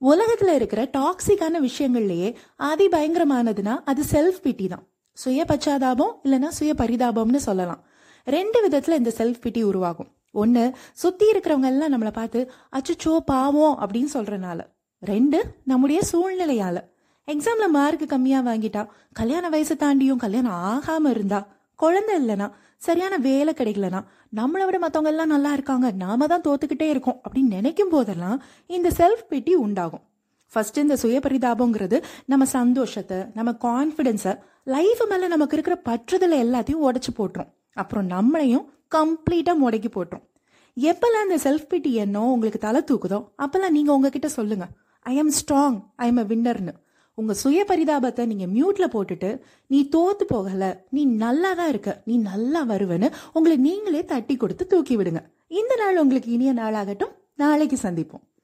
உலகத்துல இருக்கிற டாக்ஸிக்கான விஷயங்கள்லயே அதி பயங்கரமானதுன்னா அது செல்ஃப் பிட்டி தான். சுய பச்சாதாபம் இல்லைன்னா சுய பரிதாபம்னு சொல்லலாம். ரெண்டு விதத்துல இந்த செல்ஃப் பிட்டி உருவாகும். ஒன்று சுத்தி இருக்கிறவங்க எல்லாம் நம்மளை பார்த்து அச்சுச்சோ பாவம் அப்படின்னு சொல்கிறனால ரெண்டு நம்முடைய சூழ்நிலையால. எக்ஸாம்ல மார்க் கம்மியா வாங்கிட்டா கல்யாண வயசு தாண்டியும் கல்யாணம் ஆகாம இருந்தா குழந்தை இல்லைனா சரியான வேலை கிடைக்கலனா நம்மளை விட மற்றவங்க எல்லாம் நல்லா இருக்காங்க நாம தான் தோத்துக்கிட்டே இருக்கோம் அப்படின்னு நினைக்கும் போதெல்லாம் இந்த செல்ஃப் பிட்டி உண்டாகும். ஃபர்ஸ்ட் இந்த சுயபரிதாபங்கிறது நம்ம சந்தோஷத்தை நம்ம கான்ஃபிடென்ஸை லைஃப் மேலே நமக்கு இருக்கிற பற்றுதலை எல்லாத்தையும் உடச்சி போட்டுரும். அப்புறம் நம்மளையும் கம்ப்ளீட்டாக முடக்கி போட்டுரும். எப்பெல்லாம் இந்த செல்ஃப் பிட்டி எண்ணம் உங்களுக்கு தலை தூக்குதோ அப்பெல்லாம் நீங்கள் உங்ககிட்ட சொல்லுங்க. I am strong I am a வின்னர்னு உங்க சுய பரிதாபத்தை நீங்க மியூட்ல போட்டுட்டு நீ தோத்து போகல நீ நல்லா தான் இருக்க நீ நல்லா வருவன்னு உங்களை நீங்களே தட்டி கொடுத்து தூக்கி விடுங்க. இந்த நாள் உங்களுக்கு இனிய நாளாகட்டும். நாளைக்கு சந்திப்போம்.